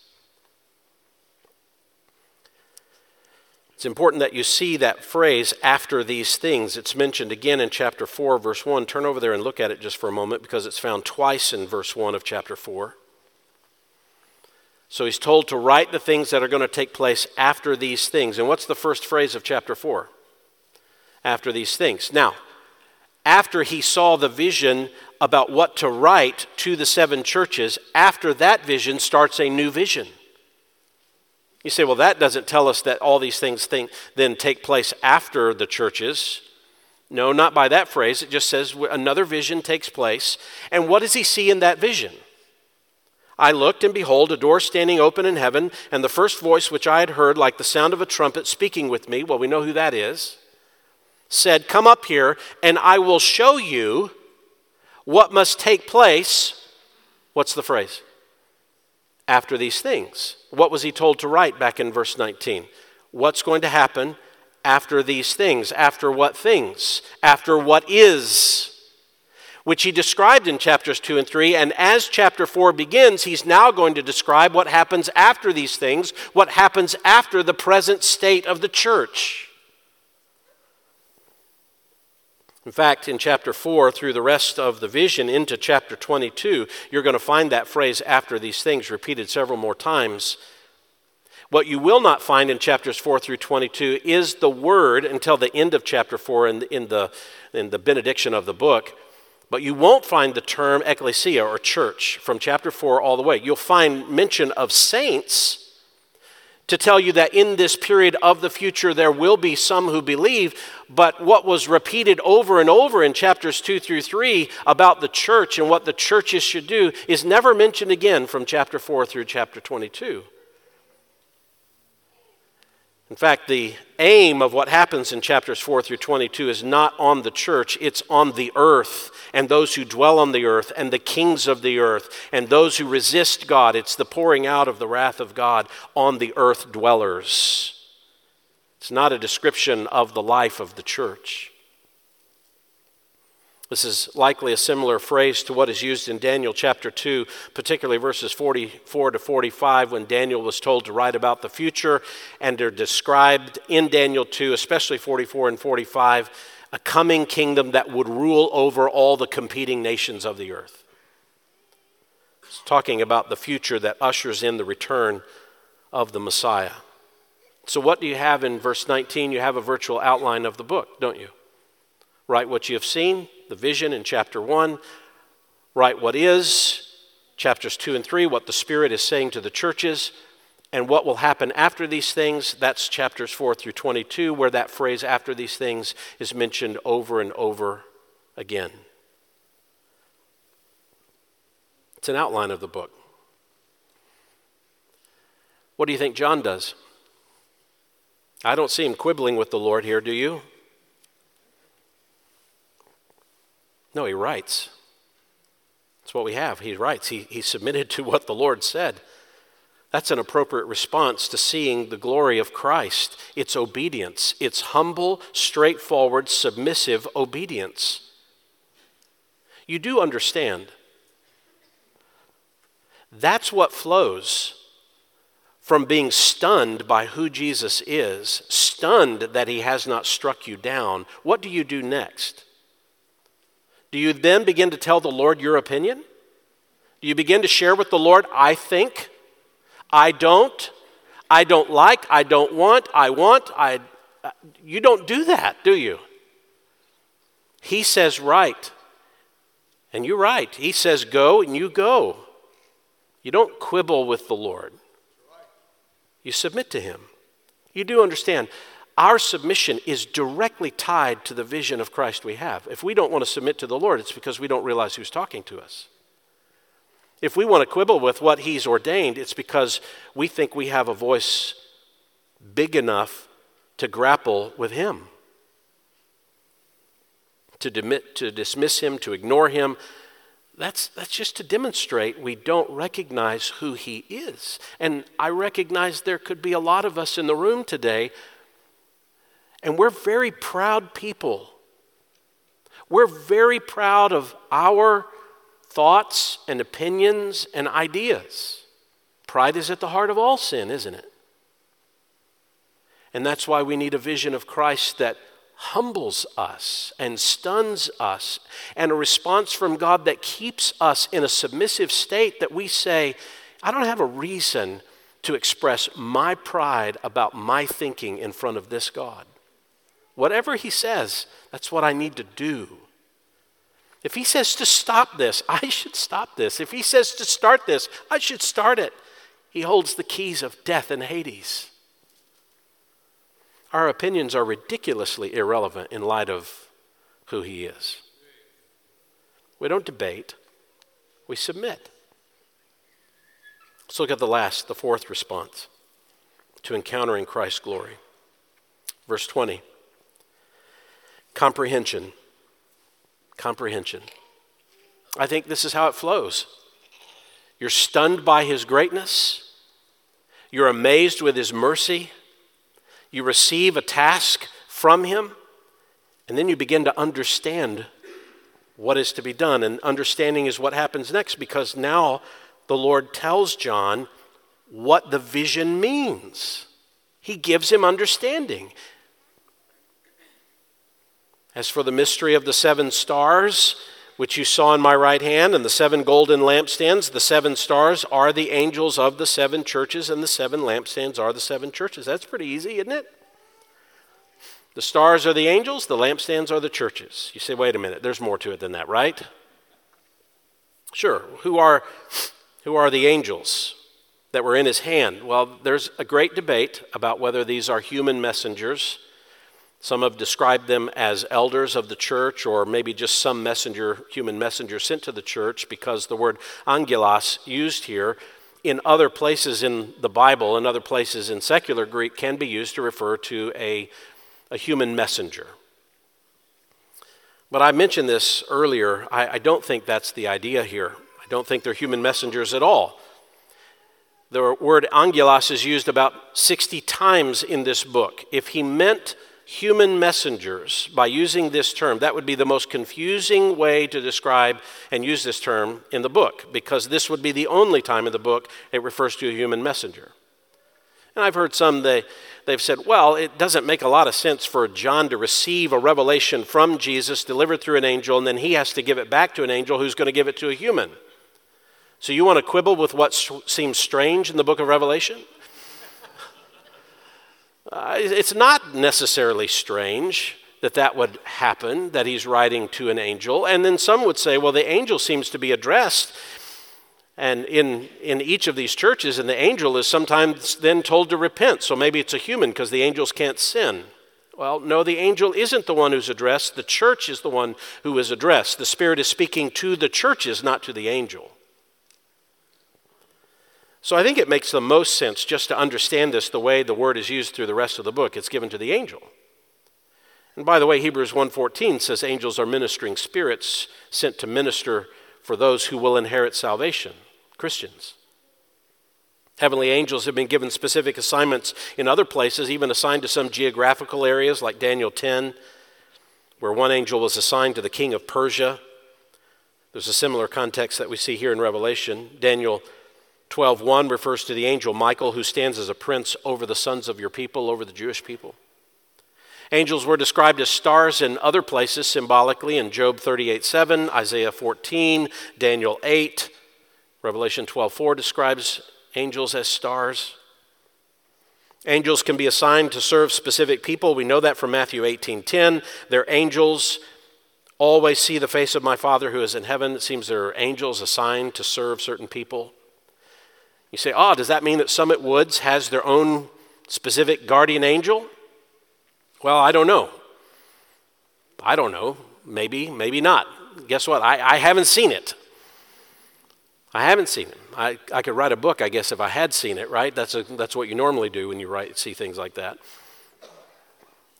It's important that you see that phrase, after these things. It's mentioned again in chapter 4, verse 1. Turn over there and look at it just for a moment because it's found twice in verse 1 of chapter 4. So he's told to write the things that are going to take place after these things. And what's the first phrase of chapter 4? After these things. Now, after he saw the vision about what to write to the seven churches, after that vision starts a new vision. You say, well, that doesn't tell us that all these things think, then take place after the churches. No, not by that phrase. It just says another vision takes place. And what does he see in that vision? I looked, and behold, a door standing open in heaven, and the first voice which I had heard, like the sound of a trumpet, speaking with me. Well, we know who that is said, Come up here, and I will show you what must take place. What's the phrase? After these things. What was he told to write back in verse 19? What's going to happen after these things? After what things? After what is? Which he described in chapters 2 and 3. And as chapter 4 begins, he's now going to describe what happens after these things, what happens after the present state of the church. In fact, in chapter 4, through the rest of the vision into chapter 22, you're going to find that phrase after these things repeated several more times. What you will not find in chapters 4 through 22 is the word until the end of chapter 4 in, in, the, in the benediction of the book. But you won't find the term ecclesia or church from chapter 4 all the way. You'll find mention of saints to tell you that in this period of the future there will be some who believe, but what was repeated over and over in chapters 2 through 3 about the church and what the churches should do is never mentioned again from chapter 4 through chapter 22. In fact, the aim of what happens in chapters 4 through 22 is not on the church, it's on the earth and those who dwell on the earth and the kings of the earth and those who resist God. It's the pouring out of the wrath of God on the earth dwellers. It's not a description of the life of the church. This is likely a similar phrase to what is used in Daniel chapter 2, particularly verses 44 to 45, when Daniel was told to write about the future, and they're described in Daniel 2, especially 44 and 45, a coming kingdom that would rule over all the competing nations of the earth. It's talking about the future that ushers in the return of the Messiah. So, what do you have in verse 19? You have a virtual outline of the book, don't you? Write what you have seen, the vision in chapter 1. Write what is, chapters 2 and 3, what the Spirit is saying to the churches, and what will happen after these things. That's chapters 4 through 22, where that phrase after these things is mentioned over and over again. It's an outline of the book. What do you think John does? I don't see him quibbling with the Lord here, do you? No, he writes. That's what we have. He writes. He, he submitted to what the Lord said. That's an appropriate response to seeing the glory of Christ. It's obedience. It's humble, straightforward, submissive obedience. You do understand. That's what flows from being stunned by who Jesus is, stunned that he has not struck you down. What do you do next? Do you then begin to tell the Lord your opinion? Do you begin to share with the Lord, I think, I don't, I don't like, I don't want, I want, I. You don't do that, do you? He says, write. And you're right. He says, go, and you go. You don't quibble with the Lord, you submit to Him. You do understand our submission is directly tied to the vision of Christ we have. If we don't want to submit to the Lord, it's because we don't realize who's talking to us. If we want to quibble with what He's ordained, it's because we think we have a voice big enough to grapple with Him, to, demit, to dismiss Him, to ignore Him. That's, that's just to demonstrate we don't recognize who He is. And I recognize there could be a lot of us in the room today and we're very proud people. We're very proud of our thoughts and opinions and ideas. Pride is at the heart of all sin, isn't it? And that's why we need a vision of Christ that humbles us and stuns us, and a response from God that keeps us in a submissive state that we say, I don't have a reason to express my pride about my thinking in front of this God. Whatever he says, that's what I need to do. If he says to stop this, I should stop this. If he says to start this, I should start it. He holds the keys of death and Hades. Our opinions are ridiculously irrelevant in light of who he is. We don't debate, we submit. Let's look at the last, the fourth response to encountering Christ's glory. Verse 20. Comprehension. Comprehension. I think this is how it flows. You're stunned by his greatness. You're amazed with his mercy. You receive a task from him. And then you begin to understand what is to be done. And understanding is what happens next because now the Lord tells John what the vision means. He gives him understanding. As for the mystery of the seven stars, which you saw in my right hand, and the seven golden lampstands, the seven stars are the angels of the seven churches, and the seven lampstands are the seven churches. That's pretty easy, isn't it? The stars are the angels, the lampstands are the churches. You say, wait a minute, there's more to it than that, right? Sure. Who are, who are the angels that were in his hand? Well, there's a great debate about whether these are human messengers some have described them as elders of the church, or maybe just some messenger, human messenger sent to the church, because the word angelos used here in other places in the Bible and other places in secular Greek can be used to refer to a, a human messenger. But I mentioned this earlier. I, I don't think that's the idea here. I don't think they're human messengers at all. The word angelos is used about 60 times in this book. If he meant human messengers by using this term. That would be the most confusing way to describe and use this term in the book, because this would be the only time in the book it refers to a human messenger. And I've heard some, they, they've said, well, it doesn't make a lot of sense for John to receive a revelation from Jesus delivered through an angel, and then he has to give it back to an angel who's going to give it to a human. So you want to quibble with what seems strange in the book of Revelation? Uh, it's not necessarily strange that that would happen, that he's writing to an angel. And then some would say, well, the angel seems to be addressed. And in, in each of these churches, and the angel is sometimes then told to repent. So maybe it's a human because the angels can't sin. Well, no, the angel isn't the one who's addressed. The church is the one who is addressed. The Spirit is speaking to the churches, not to the angel. So I think it makes the most sense just to understand this the way the word is used through the rest of the book. It's given to the angel. And by the way, Hebrews 1:14 says angels are ministering spirits sent to minister for those who will inherit salvation, Christians. Heavenly angels have been given specific assignments in other places, even assigned to some geographical areas like Daniel 10, where one angel was assigned to the king of Persia. There's a similar context that we see here in Revelation. Daniel 12:1 refers to the angel Michael who stands as a prince over the sons of your people, over the Jewish people. Angels were described as stars in other places symbolically in Job 38:7, Isaiah 14, Daniel 8. Revelation 12:4 describes angels as stars. Angels can be assigned to serve specific people. We know that from Matthew 18:10. They're angels always see the face of my Father who is in heaven. It seems there are angels assigned to serve certain people. You say, "Oh, does that mean that Summit Woods has their own specific guardian angel?" Well, I don't know. I don't know. Maybe, maybe not. Guess what? I, I haven't seen it. I haven't seen it. I, I could write a book, I guess, if I had seen it, right? That's, a, that's what you normally do when you write, see things like that.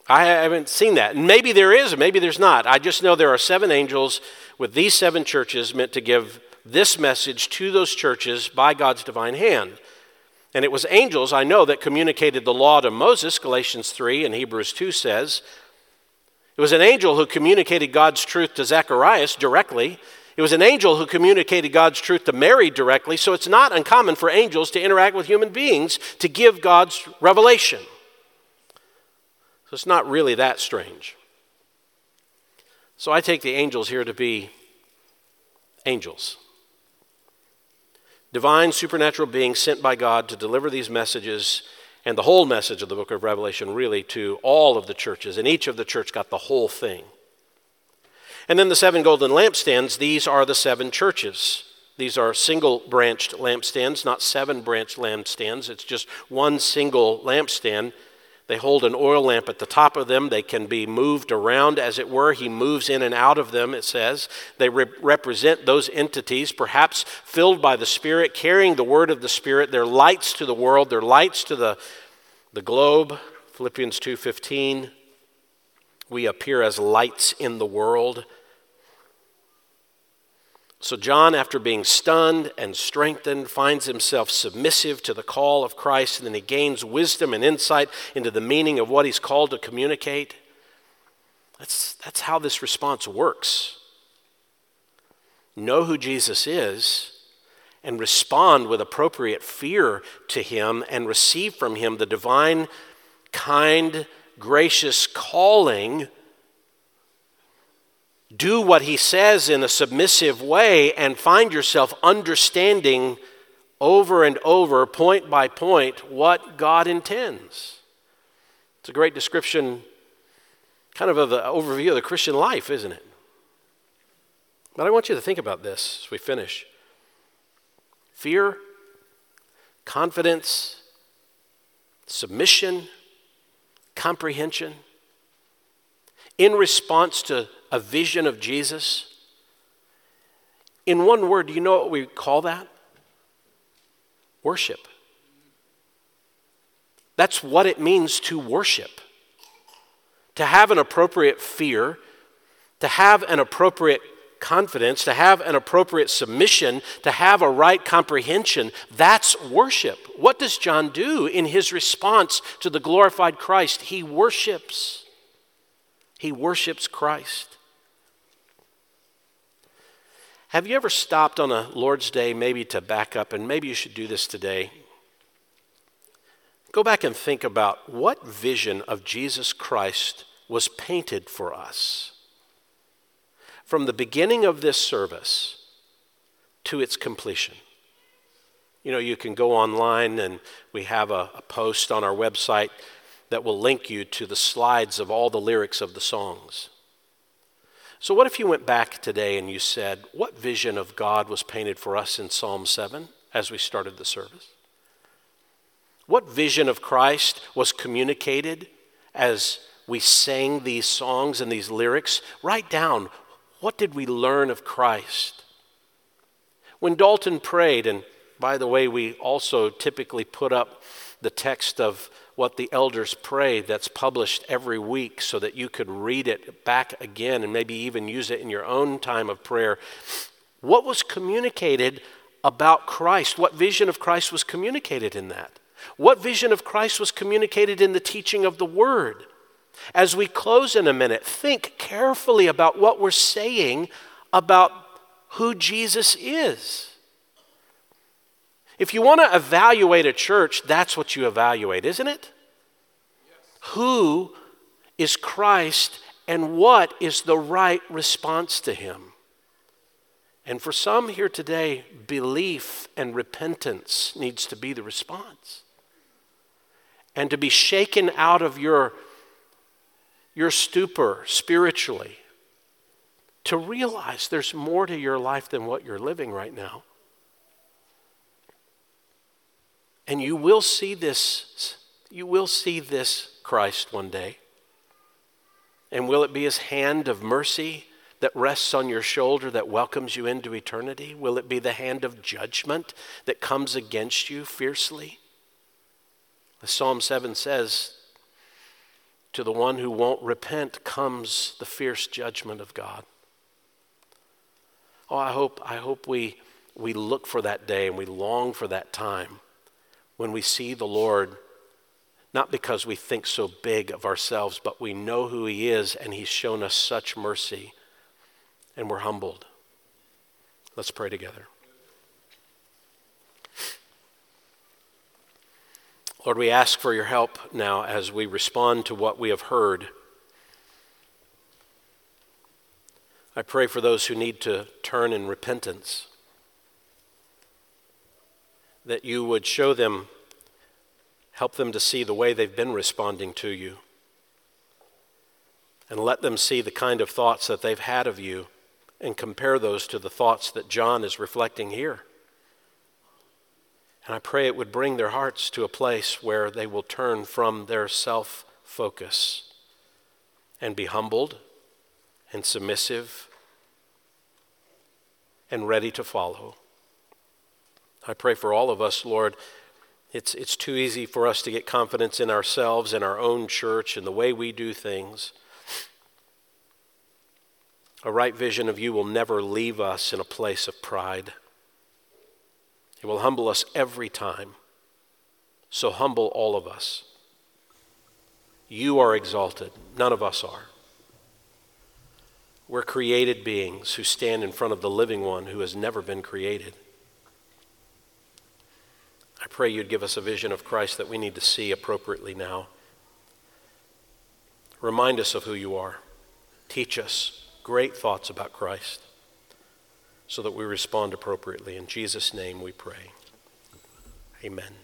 I haven't seen that. Maybe there is, maybe there's not. I just know there are seven angels with these seven churches meant to give this message to those churches by God's divine hand. And it was angels, I know, that communicated the law to Moses, Galatians 3 and Hebrews 2 says. It was an angel who communicated God's truth to Zacharias directly. It was an angel who communicated God's truth to Mary directly, so it's not uncommon for angels to interact with human beings to give God's revelation. So it's not really that strange. So I take the angels here to be angels. Divine supernatural beings sent by God to deliver these messages and the whole message of the book of Revelation really to all of the churches, and each of the church got the whole thing. And then the seven golden lampstands, these are the seven churches. These are single branched lampstands, not seven branched lampstands. It's just one single lampstand. They hold an oil lamp at the top of them. They can be moved around, as it were. He moves in and out of them, it says. They re- represent those entities, perhaps filled by the Spirit, carrying the word of the Spirit. They're lights to the world, they're lights to the, the globe. Philippians 2:15 we appear as lights in the world. So, John, after being stunned and strengthened, finds himself submissive to the call of Christ, and then he gains wisdom and insight into the meaning of what he's called to communicate. That's, that's how this response works. Know who Jesus is and respond with appropriate fear to him and receive from him the divine, kind, gracious calling, do what he says in a submissive way, and find yourself understanding over and over, point by point, what God intends. It's a great description, kind of, of the overview of the Christian life, isn't it? But I want you to think about this as we finish fear, confidence, submission, comprehension, in response to a vision of Jesus? In one word, do you know what we call that? Worship. That's what it means to worship. To have an appropriate fear, to have an appropriate confidence, to have an appropriate submission, to have a right comprehension. That's worship. What does John do in his response to the glorified Christ? He worships. He worships Christ. Have you ever stopped on a Lord's Day, maybe to back up, and maybe you should do this today? Go back and think about what vision of Jesus Christ was painted for us from the beginning of this service to its completion. You know, you can go online and we have a, a post on our website that will link you to the slides of all the lyrics of the songs. So, what if you went back today and you said, What vision of God was painted for us in Psalm 7 as we started the service? What vision of Christ was communicated as we sang these songs and these lyrics? Write down what did we learn of Christ? When Dalton prayed, and by the way, we also typically put up the text of what the elders pray that's published every week so that you could read it back again and maybe even use it in your own time of prayer. What was communicated about Christ? What vision of Christ was communicated in that? What vision of Christ was communicated in the teaching of the Word? As we close in a minute, think carefully about what we're saying about who Jesus is. If you want to evaluate a church, that's what you evaluate, isn't it? Yes. Who is Christ and what is the right response to him? And for some here today, belief and repentance needs to be the response. And to be shaken out of your, your stupor spiritually, to realize there's more to your life than what you're living right now. And you will see this, you will see this Christ one day. And will it be his hand of mercy that rests on your shoulder that welcomes you into eternity? Will it be the hand of judgment that comes against you fiercely? As Psalm 7 says, to the one who won't repent comes the fierce judgment of God. Oh, I hope, I hope we, we look for that day and we long for that time when we see the Lord, not because we think so big of ourselves, but we know who He is and He's shown us such mercy, and we're humbled. Let's pray together. Lord, we ask for your help now as we respond to what we have heard. I pray for those who need to turn in repentance that you would show them, help them to see the way they've been responding to you, and let them see the kind of thoughts that they've had of you and compare those to the thoughts that John is reflecting here. And I pray it would bring their hearts to a place where they will turn from their self focus and be humbled and submissive and ready to follow. I pray for all of us, Lord. It's, it's too easy for us to get confidence in ourselves in our own church in the way we do things. A right vision of you will never leave us in a place of pride. It will humble us every time. So humble all of us. You are exalted, none of us are. We're created beings who stand in front of the living one who has never been created. I pray you'd give us a vision of Christ that we need to see appropriately now. Remind us of who you are. Teach us great thoughts about Christ so that we respond appropriately. In Jesus' name we pray. Amen.